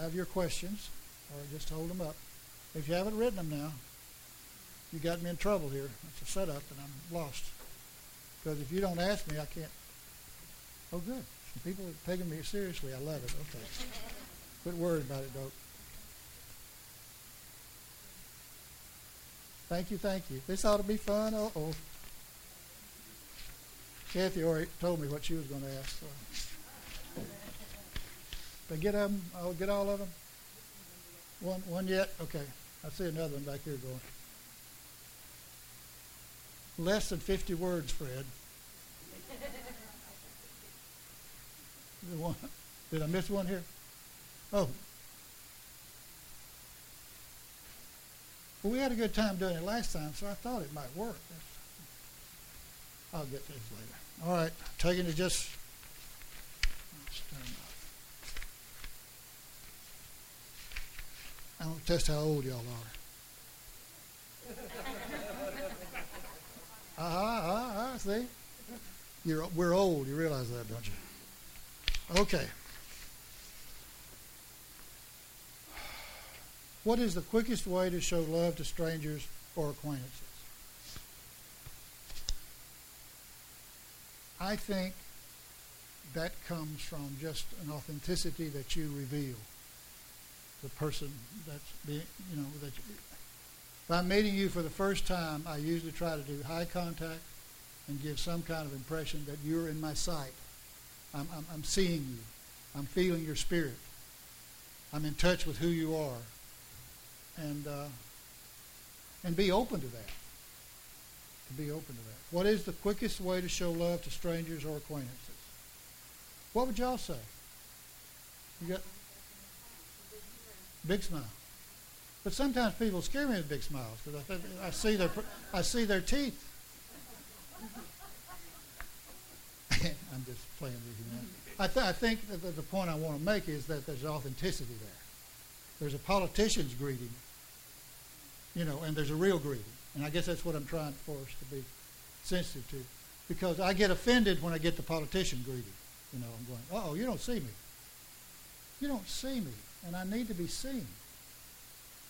have your questions, or just hold them up. If you haven't written them now, you got me in trouble here. It's a setup, and I'm lost. Because if you don't ask me, I can't. Oh, good. Some people are taking me seriously. I love it. Okay. Quit worrying about it, Doc. Thank you, thank you. This ought to be fun. Uh oh. Kathy already told me what she was going to ask. So. They get them. I'll get all of them. One, one yet. Okay. I see another one back here going. Less than 50 words, Fred. One, did I miss one here? Oh. Well, we had a good time doing it last time, so I thought it might work. I'll get this later. All right, taking it just. I don't test how old y'all are. Ah, ah, ah, see? You're, we're old. You realize that, don't you? Okay. What is the quickest way to show love to strangers or acquaintances? I think that comes from just an authenticity that you reveal. The person that's being, you know, that you, if I'm meeting you for the first time, I usually try to do high contact and give some kind of impression that you're in my sight. I'm, I'm, I'm seeing you. I'm feeling your spirit. I'm in touch with who you are. And, uh, and be open to that. To be open to that. What is the quickest way to show love to strangers or acquaintances? What would y'all say? You got big smile. But sometimes people scare me with big smiles because I, I see their I see their teeth. I'm just playing with you. Man. I, th- I think that the point I want to make is that there's authenticity there. There's a politician's greeting, you know, and there's a real greeting. And I guess that's what I'm trying for us to be sensitive to. Because I get offended when I get the politician greeting. You know, I'm going, oh, you don't see me. You don't see me, and I need to be seen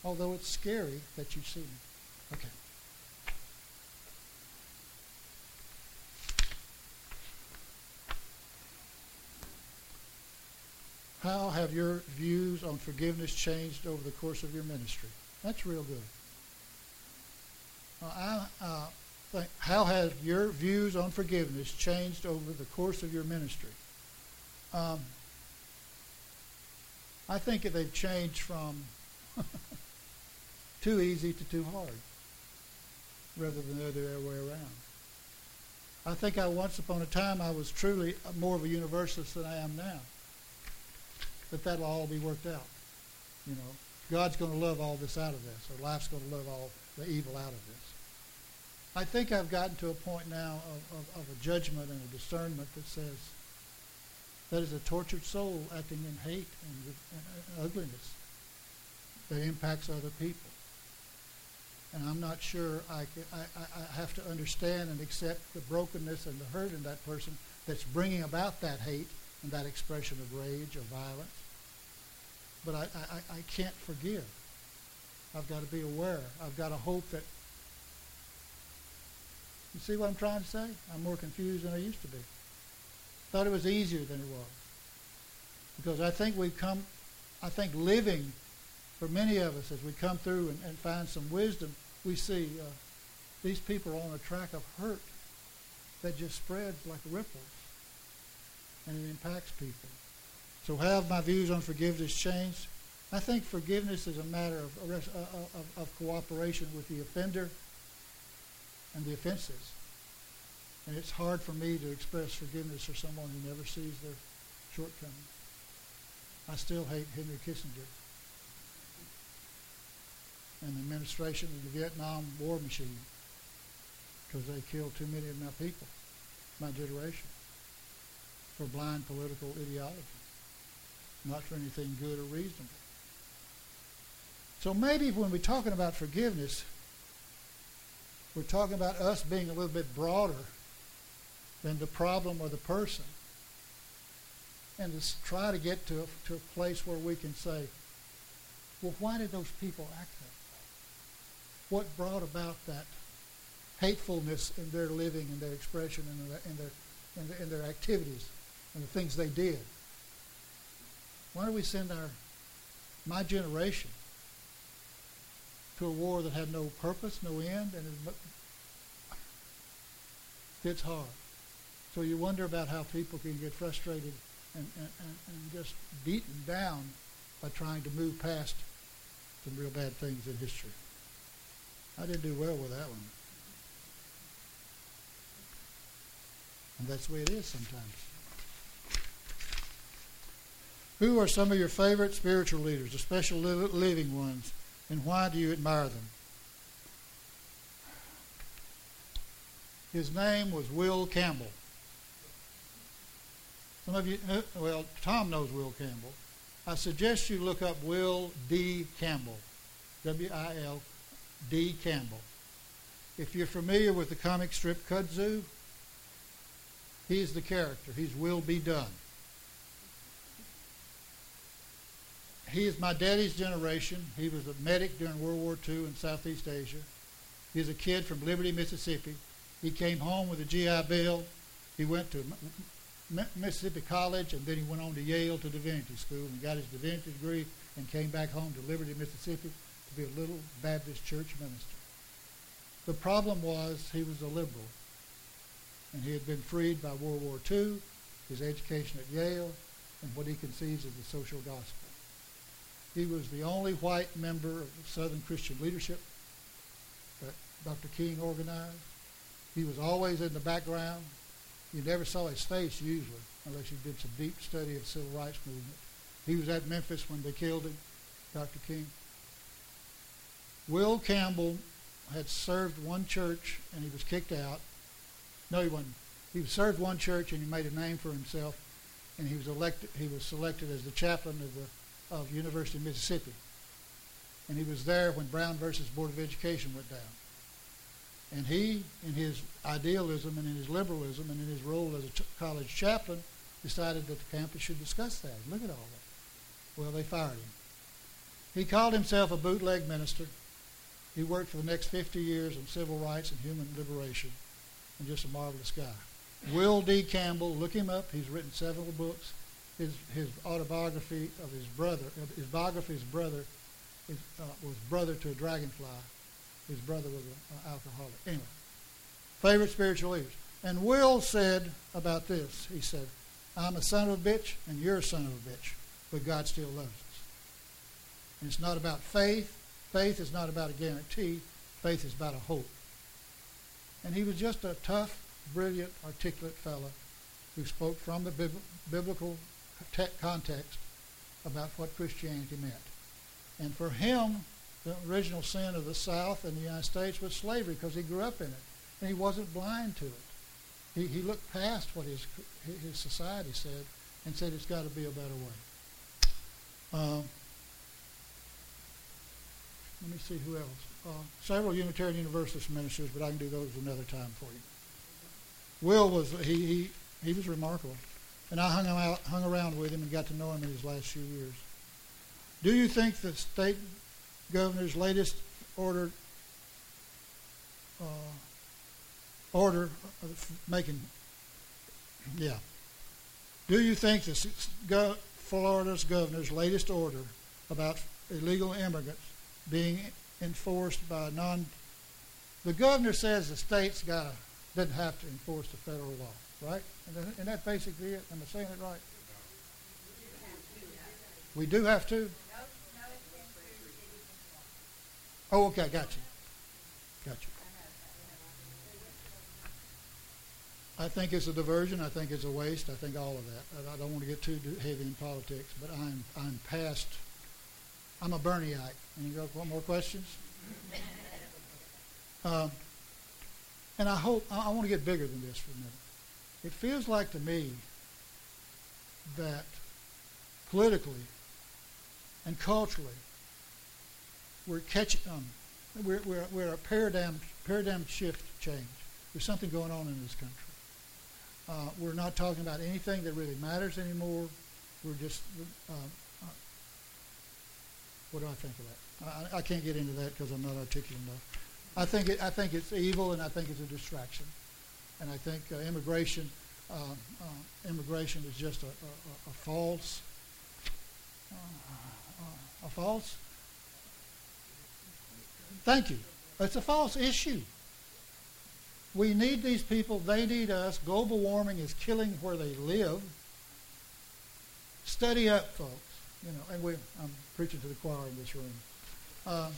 although it's scary that you see me. Okay. How have your views on forgiveness changed over the course of your ministry? That's real good. I, uh, think, how have your views on forgiveness changed over the course of your ministry? Um, I think they've changed from too easy to too hard rather than the other way around. I think I once upon a time I was truly more of a universalist than I am now. But that'll all be worked out. You know, God's going to love all this out of this, or life's going to love all the evil out of this. I think I've gotten to a point now of, of, of a judgment and a discernment that says that is a tortured soul acting in hate and, and ugliness that impacts other people and I'm not sure I, can, I, I, have to understand and accept the brokenness and the hurt in that person that's bringing about that hate and that expression of rage or violence. But I, I, I can't forgive. I've got to be aware. I've got to hope that. You see what I'm trying to say? I'm more confused than I used to be. Thought it was easier than it was. Because I think we've come, I think living for many of us, as we come through and, and find some wisdom, we see uh, these people are on a track of hurt that just spreads like ripples, and it impacts people. So, have my views on forgiveness changed? I think forgiveness is a matter of, uh, of, of cooperation with the offender and the offenses. And it's hard for me to express forgiveness for someone who never sees their shortcomings. I still hate Henry Kissinger and the administration of the Vietnam war machine because they killed too many of my people, my generation, for blind political ideology, not for anything good or reasonable. So maybe when we're talking about forgiveness, we're talking about us being a little bit broader than the problem or the person. and to try to get to a, to a place where we can say, well, why did those people act that way? What brought about that hatefulness in their living and their expression and their, in their, their, their activities and the things they did? Why do we send our my generation to a war that had no purpose, no end, and it's hard. So you wonder about how people can get frustrated and, and, and just beaten down by trying to move past some real bad things in history. I didn't do well with that one. And that's the way it is sometimes. Who are some of your favorite spiritual leaders, especially living ones, and why do you admire them? His name was Will Campbell. Some of you, uh, well, Tom knows Will Campbell. I suggest you look up Will D. Campbell, W I L D. Campbell. If you're familiar with the comic strip Kudzu, he's the character. He's Will B. Dunn. He is my daddy's generation. He was a medic during World War II in Southeast Asia. He's a kid from Liberty, Mississippi. He came home with a GI Bill. He went to Mississippi College, and then he went on to Yale to divinity school and got his divinity degree and came back home to Liberty, Mississippi to be a little Baptist church minister. The problem was he was a liberal, and he had been freed by World War II, his education at Yale, and what he conceives as the social gospel. He was the only white member of the Southern Christian leadership that Dr. King organized. He was always in the background. You never saw his face usually, unless you did some deep study of the civil rights movement. He was at Memphis when they killed him, Dr. King. Will Campbell had served one church and he was kicked out. No, he wasn't. He served one church and he made a name for himself, and he was elected. He was selected as the chaplain of the of University of Mississippi, and he was there when Brown versus Board of Education went down. And he, in his idealism and in his liberalism and in his role as a ch- college chaplain, decided that the campus should discuss that. Look at all that. Well, they fired him. He called himself a bootleg minister. He worked for the next 50 years on civil rights and human liberation, and just a marvelous guy. Will D. Campbell, look him up. He's written several books. His, his autobiography of his brother, his biography of his brother, is, uh, was brother to a dragonfly his brother was an alcoholic. Anyway, favorite spiritual leaders. And Will said about this, he said, I'm a son of a bitch and you're a son of a bitch, but God still loves us. And it's not about faith. Faith is not about a guarantee. Faith is about a hope. And he was just a tough, brilliant, articulate fellow who spoke from the biblical context about what Christianity meant. And for him, the original sin of the South and the United States was slavery because he grew up in it. And he wasn't blind to it. He, he looked past what his, his society said and said it's got to be a better way. Um, let me see who else. Uh, several Unitarian Universalist ministers, but I can do those another time for you. Will was he he, he was remarkable, and I hung out hung around with him and got to know him in his last few years. Do you think the state governor's latest order uh, order of making yeah. Do you think the go, Florida's governor's latest order about illegal immigrants being enforced by non the governor says the state's got to, doesn't have to enforce the federal law right? And that basically it am I saying it right? We do have to Oh, okay, got you. Got you. I think it's a diversion. I think it's a waste. I think all of that. I don't want to get too heavy in politics, but I'm I'm past. I'm a Bernieite. Any got more questions? Um, and I hope I, I want to get bigger than this for a minute. It feels like to me that politically and culturally we're catching um, we're, we're, we're a paradigm paradigm shift change. There's something going on in this country. Uh, we're not talking about anything that really matters anymore. we're just, uh, uh, what do I think of that? I, I can't get into that because I'm not articulate enough. I think, it, I think it's evil and I think it's a distraction. And I think uh, immigration, uh, uh, immigration is just a, a, a false, uh, a false, thank you. It's a false issue. We need these people. They need us. Global warming is killing where they live. Study up, folks. You know, and we, I'm preaching to the choir in this room. Um,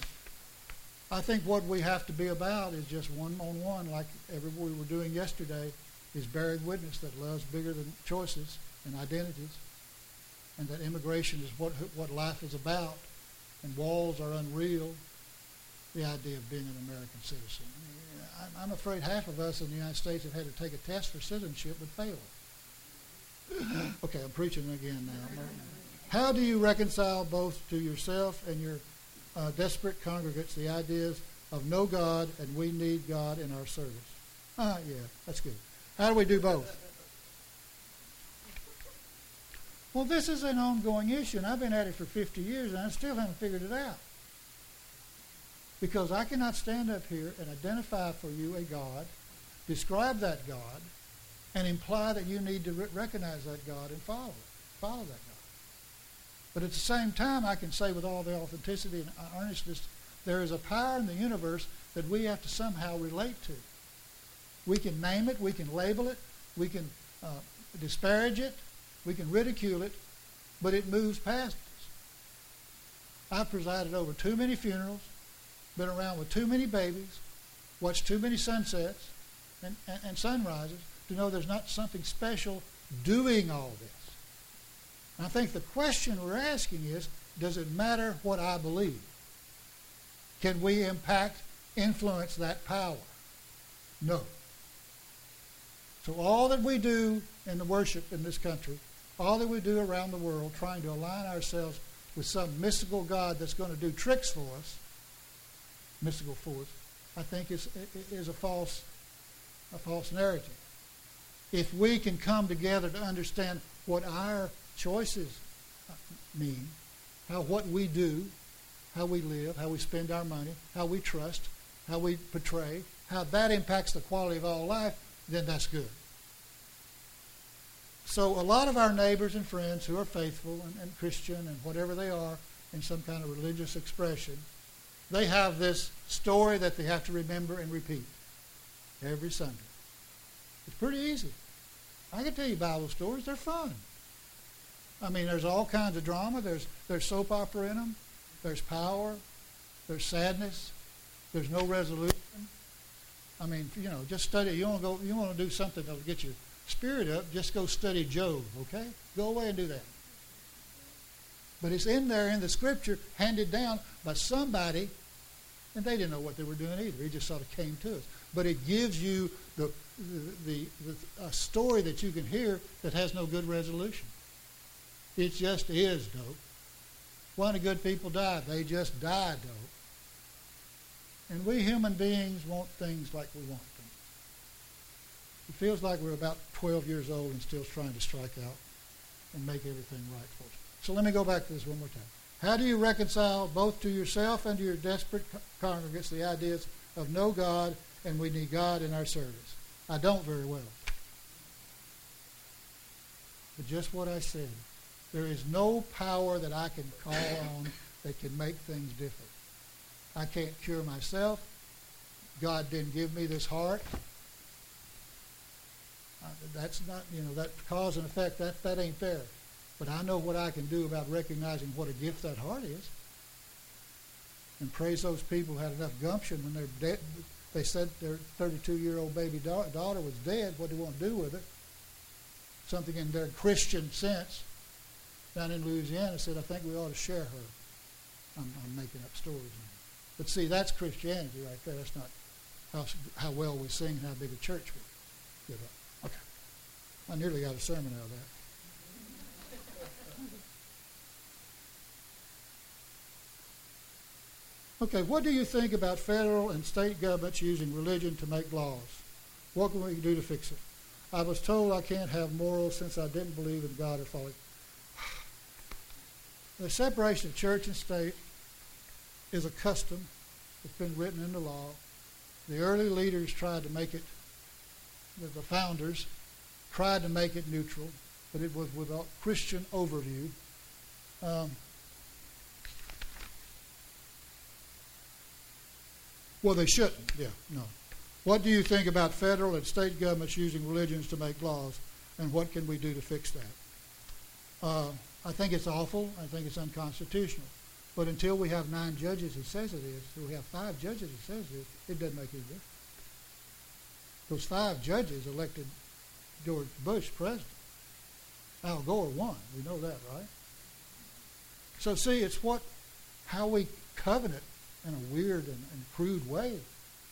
I think what we have to be about is just one on one, like we were doing yesterday, is bearing witness that love's bigger than choices and identities, and that immigration is what what life is about, and walls are unreal. The idea of being an American citizen. I'm afraid half of us in the United States have had to take a test for citizenship but failed. okay, I'm preaching again now. How do you reconcile both to yourself and your uh, desperate congregates the ideas of no God and we need God in our service? Ah, yeah, that's good. How do we do both? Well, this is an ongoing issue, and I've been at it for 50 years, and I still haven't figured it out. Because I cannot stand up here and identify for you a God, describe that God, and imply that you need to re- recognize that God and follow. Follow that God. But at the same time, I can say with all the authenticity and earnestness, there is a power in the universe that we have to somehow relate to. We can name it, we can label it, we can uh, disparage it, we can ridicule it, but it moves past us. I've presided over too many funerals, been around with too many babies, watched too many sunsets and, and, and sunrises to know there's not something special doing all this. And I think the question we're asking is, does it matter what I believe? Can we impact, influence that power? No. So all that we do in the worship in this country, all that we do around the world, trying to align ourselves with some mystical God that's going to do tricks for us, mystical force, I think is, is a false, a false narrative. If we can come together to understand what our choices uh, mean, how what we do, how we live, how we spend our money, how we trust, how we portray, how that impacts the quality of all life, then that's good. So a lot of our neighbors and friends who are faithful and, and Christian and whatever they are in some kind of religious expression, they have this story that they have to remember and repeat every Sunday. It's pretty easy. I can tell you Bible stories. They're fun. I mean, there's all kinds of drama. There's, there's soap opera in them. There's power. There's sadness. There's no resolution. I mean, you know, just study. You want to go. You want to do something that'll get your spirit up. Just go study Job. Okay, go away and do that. But it's in there in the scripture, handed down by somebody and they didn't know what they were doing either. It just sort of came to us. But it gives you the, the, the, the a story that you can hear that has no good resolution. It just is dope. Why do good people die? They just die dope. And we human beings want things like we want them. It feels like we're about 12 years old and still trying to strike out and make everything right for us. So let me go back to this one more time. How do you reconcile both to yourself and to your desperate congregants the ideas of no God and we need God in our service? I don't very well. But just what I said. There is no power that I can call on that can make things different. I can't cure myself. God didn't give me this heart. That's not, you know, that cause and effect, that, that ain't fair. But I know what I can do about recognizing what a gift that heart is. And praise those people who had enough gumption when they're dead. They said their 32-year-old baby da- daughter was dead. What do you want to do with it? Something in their Christian sense down in Louisiana said, I think we ought to share her. I'm, I'm making up stories. But see, that's Christianity right there. That's not how, how well we sing and how big a church we get up. Okay. I nearly got a sermon out of that. Okay, what do you think about federal and state governments using religion to make laws? What can we do to fix it? I was told I can't have morals since I didn't believe in God or folly. The separation of church and state is a custom. It's been written into law. The early leaders tried to make it, the founders tried to make it neutral, but it was with a Christian overview. Um, well, they shouldn't. Yeah, no. What do you think about federal and state governments using religions to make laws, and what can we do to fix that? Uh, I think it's awful. I think it's unconstitutional. But until we have nine judges who says it is, we have five judges who says it is, it doesn't make any difference. Those five judges elected George Bush president. Al Gore won. We know that, right? So see, it's what how we covenant in a weird and, and crude way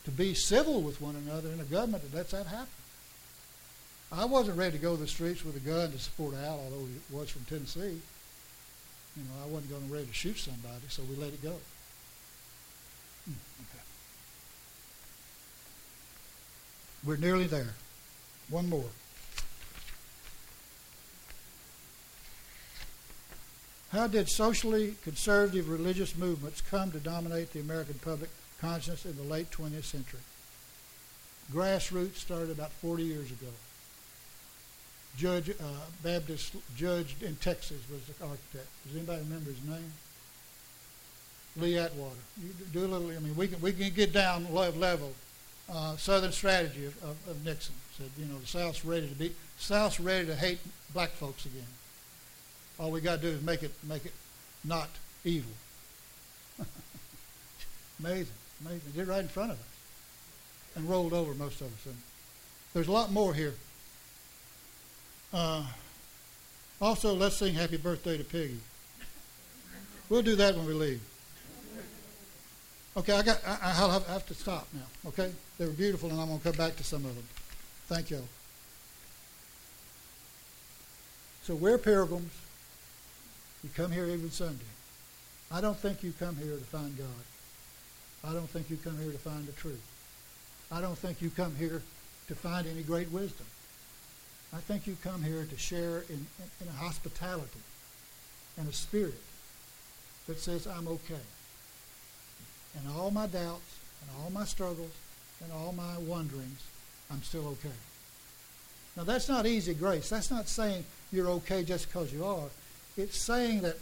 to be civil with one another in a government that lets that happen. I wasn't ready to go to the streets with a gun to support Al, although he was from Tennessee. You know, I wasn't going to ready to shoot somebody, so we let it go. Hmm, okay. We're nearly there. One more. How did socially conservative religious movements come to dominate the American public conscience in the late 20th century? Grassroots started about 40 years ago. Judge, uh, Baptist judge in Texas was the architect. Does anybody remember his name? Lee Atwater. You do a little. I mean, we can we can get down level. Uh, Southern strategy of, of, of, Nixon said, you know, the South's ready to be South's ready to hate black folks again. All we got to do is make it make it not evil. amazing, amazing. Did right in front of us, and rolled over most of us. And there's a lot more here. Uh, also, let's sing Happy Birthday to Piggy. We'll do that when we leave. Okay, I got. I, I have to stop now. Okay, they were beautiful, and I'm going to come back to some of them. Thank you. So we're pilgrims. You come here every Sunday. I don't think you come here to find God. I don't think you come here to find the truth. I don't think you come here to find any great wisdom. I think you come here to share in, in, in a hospitality and a spirit that says, I'm okay. And all my doubts and all my struggles and all my wonderings, I'm still okay. Now, that's not easy grace. That's not saying you're okay just because you are. It's saying that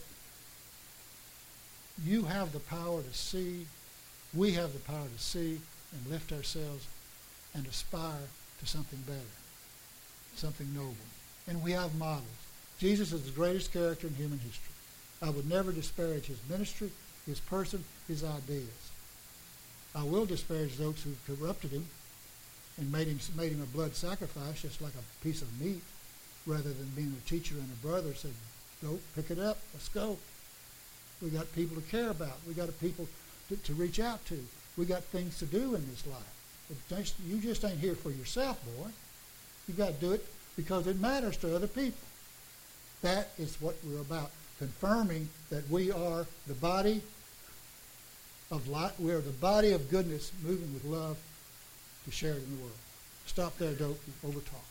you have the power to see, we have the power to see and lift ourselves and aspire to something better something noble. And we have models. Jesus is the greatest character in human history. I would never disparage his ministry, his person, his ideas. I will disparage those who corrupted him and made him, made him a blood sacrifice, just like a piece of meat, rather than being a teacher and a brother. Said, go, pick it up, let's go. We got people to care about. We got people to, to reach out to. We got things to do in this life. you just ain't here for yourself, boy. You've got to do it because it matters to other people. That is what we're about. Confirming that we are the body of light. We are the body of goodness moving with love to share it in the world. Stop there, Dope. Over talk.